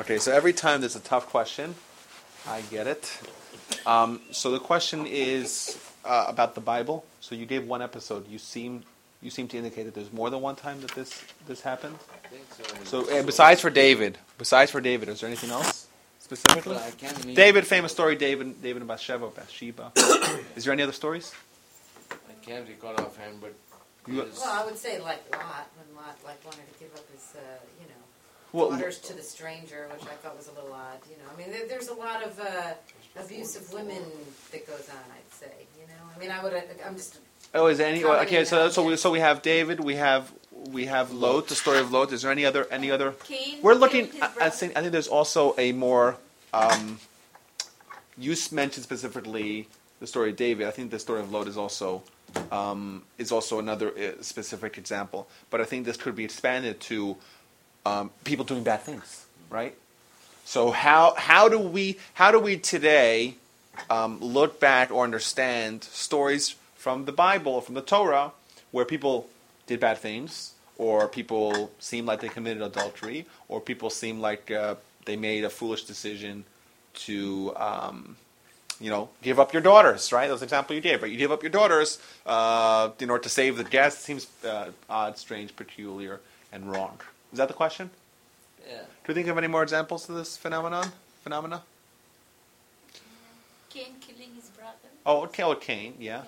Okay, so every time there's a tough question, I get it. Um, so the question is uh, about the Bible. So you gave one episode. You seem you seem to indicate that there's more than one time that this this happened. I think So so. uh, besides for David, besides for David, is there anything else specifically? Well, I can't David, famous story. David, David and Bathsheba, Bathsheba. is there any other stories? I can't recall offhand, but Well, I would say like Lot, when Lot like wanted to give up his, uh, you know, Well, daughters to the stranger, which I thought was a little odd. You know, I mean, there, there's a lot of uh, abuse of women that goes on. I'd say, you know, I mean, I would, I'm just, Oh, is there any? Okay, so so we so we have David, we have we have Lot, the story of Lot. Is there any other any other? Cain, We're looking. and his I, I think I think there's also a more. Um, you mentioned specifically the story of David. I think the story of Lot is also um, is also another uh, specific example. But I think this could be expanded to um, people doing bad things, right? So how how do we how do we today um, look back or understand stories from the Bible, from the Torah, where people did bad things, or people seemed like they committed adultery, or people seemed like uh, they made a foolish decision to, um, you know, give up your daughters, right? That was the example you gave, right? You give up your daughters uh, in order to save the guest. Seems uh, odd, strange, peculiar, and wrong. Is that the question? yeah. Do we think of any more examples to this phenomenon? Phenomena? Cain killing his brother. Oh, okay, oh, Cain, yeah.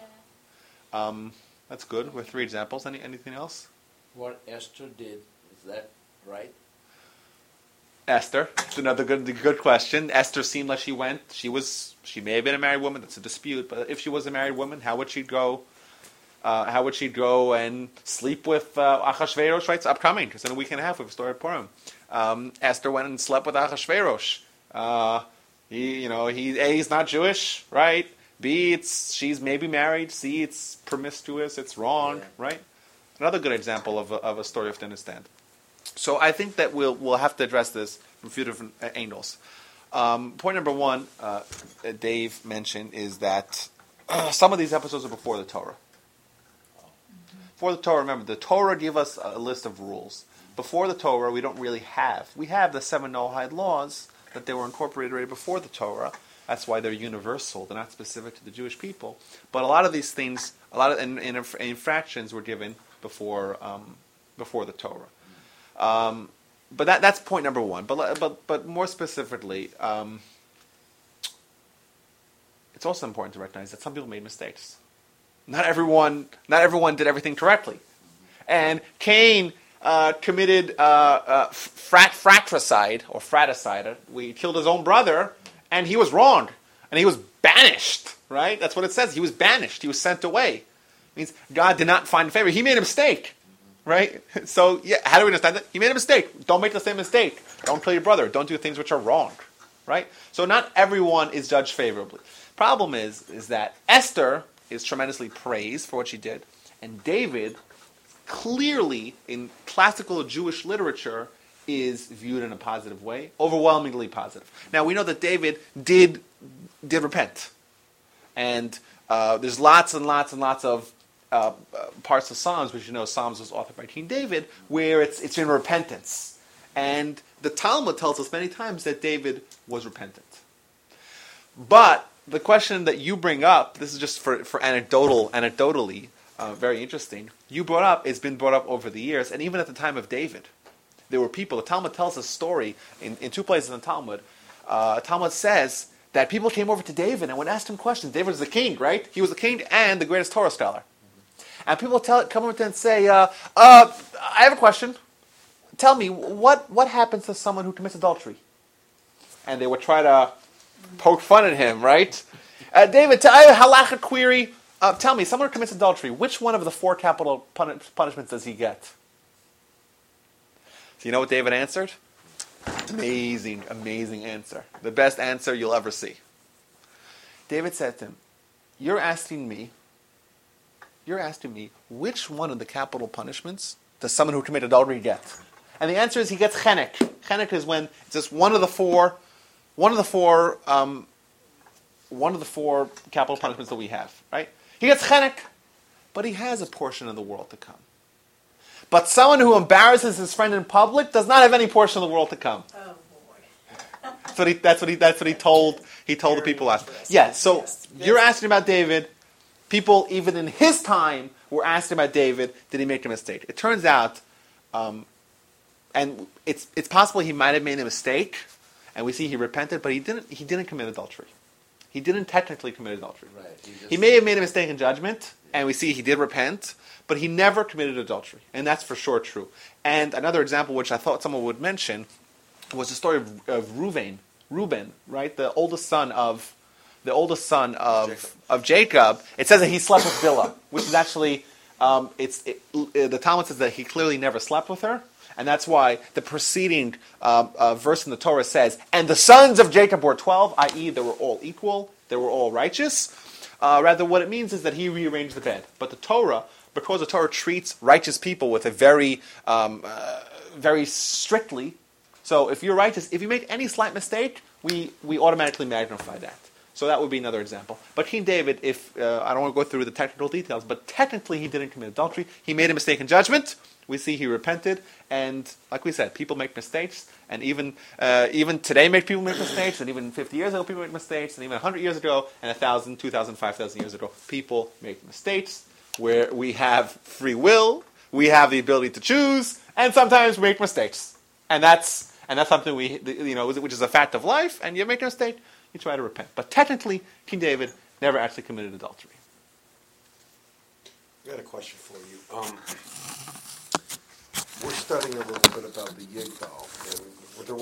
Yeah. Um, that's good. With three examples. Any anything else? What Esther did, is that right? Esther. It's another good good question. Esther seemed like she went. She was. She may have been a married woman. That's a dispute. But if she was a married woman, how would she go? Uh, how would she go and sleep with uh, Achashverosh? Right, it's upcoming. Because in a week and a half we've started Purim. Um, Esther went and slept with Achashverosh. Uh, he, you know, he a he's not Jewish, right? B, it's she's maybe married. C, it's promiscuous. It's wrong, Yeah. right? Another good example of a, of a story of to understand. So I think that we'll we'll have to address this from a few different uh, angles. Um, point number one, uh, Dave mentioned, is that uh, some of these episodes are before the Torah. Before the Torah, remember the Torah gave us a list of rules. Before the Torah, we don't really have. We have the seven Noahide laws that they were incorporated right before the Torah. That's why they're universal. They're not specific to the Jewish people. But a lot of these things, a lot of in, in, infractions were given before um, before the Torah. Um, but that, that's point number one. But, but, but more specifically, um, it's also important to recognize that some people made mistakes. Not everyone, not everyone did everything correctly. And Cain uh, committed uh, uh, frat, fratricide or fratricide. We killed his own brother, and he was wrong, and he was banished. Right? That's what it says. He was banished. He was sent away. It means God did not find favor. He made a mistake. Right? So yeah, how do we understand that? He made a mistake. Don't make the same mistake. Don't kill your brother. Don't do things which are wrong. Right? So not everyone is judged favorably. Problem is, is that Esther is tremendously praised for what she did, and David clearly in classical Jewish literature is viewed in a positive way, overwhelmingly positive. Now we know that David did did repent, and uh, there's lots and lots and lots of uh, uh, parts of Psalms, which you know Psalms was authored by King David, where it's it's in repentance, and the Talmud tells us many times that David was repentant. But the question that you bring up, this is just for, for anecdotal, anecdotally, uh, very interesting. You brought up, it's been brought up over the years, and even at the time of David, there were people. The Talmud tells a story in, in two places in the Talmud. Uh, Talmud says that people came over to David and would ask him questions. David was the king, right? He was the king and the greatest Torah scholar. And people tell, come over to him and say, uh, uh, I have a question. Tell me, what, what happens to someone who commits adultery? And they would try to poke fun at him, right? Uh, David, t- I halacha query. Uh, tell me, someone commits adultery, which one of the four capital puni- punishments does he get? So you know what David answered? Amazing, amazing answer. The best answer you'll ever see. David said to him, You're asking me, you're asking me, which one of the capital punishments does someone who commits adultery get? And the answer is he gets chenek. Chenek is when it's just one of the four, one of the four, um, one of the four capital punishments that we have, right? He gets chenek, but he has a portion of the world to come. But someone who embarrasses his friend in public does not have any portion of the world to come. oh That's what he. That's what he. That's what he told. He told the people last. Yeah. So you're asking about David. People even in his time were asking about David. Did he make a mistake? It turns out, um, and it's it's possible he might have made a mistake, and we see he repented, but he didn't. He didn't commit adultery. He didn't technically commit adultery. Right. He, He may have made a mistake in judgment, and we see he did repent, but he never committed adultery, and that's for sure true. And another example, which I thought someone would mention, was the story of, of Reuven, Reuben, right, the oldest son of the oldest son of Jacob. of Jacob. It says that he slept with Bilhah, which is actually um, it's it, uh, the Talmud says that he clearly never slept with her. And that's why the preceding uh, uh, verse in the Torah says, "And the sons of Jacob were twelve, i.e., they were all equal, they were all righteous." Uh, rather, what it means is that he rearranged the bed. But the Torah, because the Torah treats righteous people with a very, um, uh, very strictly. So, if you're righteous, if you make any slight mistake, we we automatically magnify that. So that would be another example. But King David, if uh, I don't want to go through the technical details, but technically he didn't commit adultery. He made a mistake in judgment. We see he repented, and like we said, people make mistakes, and even uh, even today, make people make mistakes, and even 50 years ago, people make mistakes, and even 100 years ago, and 1,000, 2,000, 5,000 years ago, people make mistakes. Where we have free will, we have the ability to choose, and sometimes we make mistakes, and that's and that's something we you know which is a fact of life. And you make a mistake, you try to repent. But technically, King David never actually committed adultery. I got a question for you. Um, we're studying a little bit about the Yigal, and the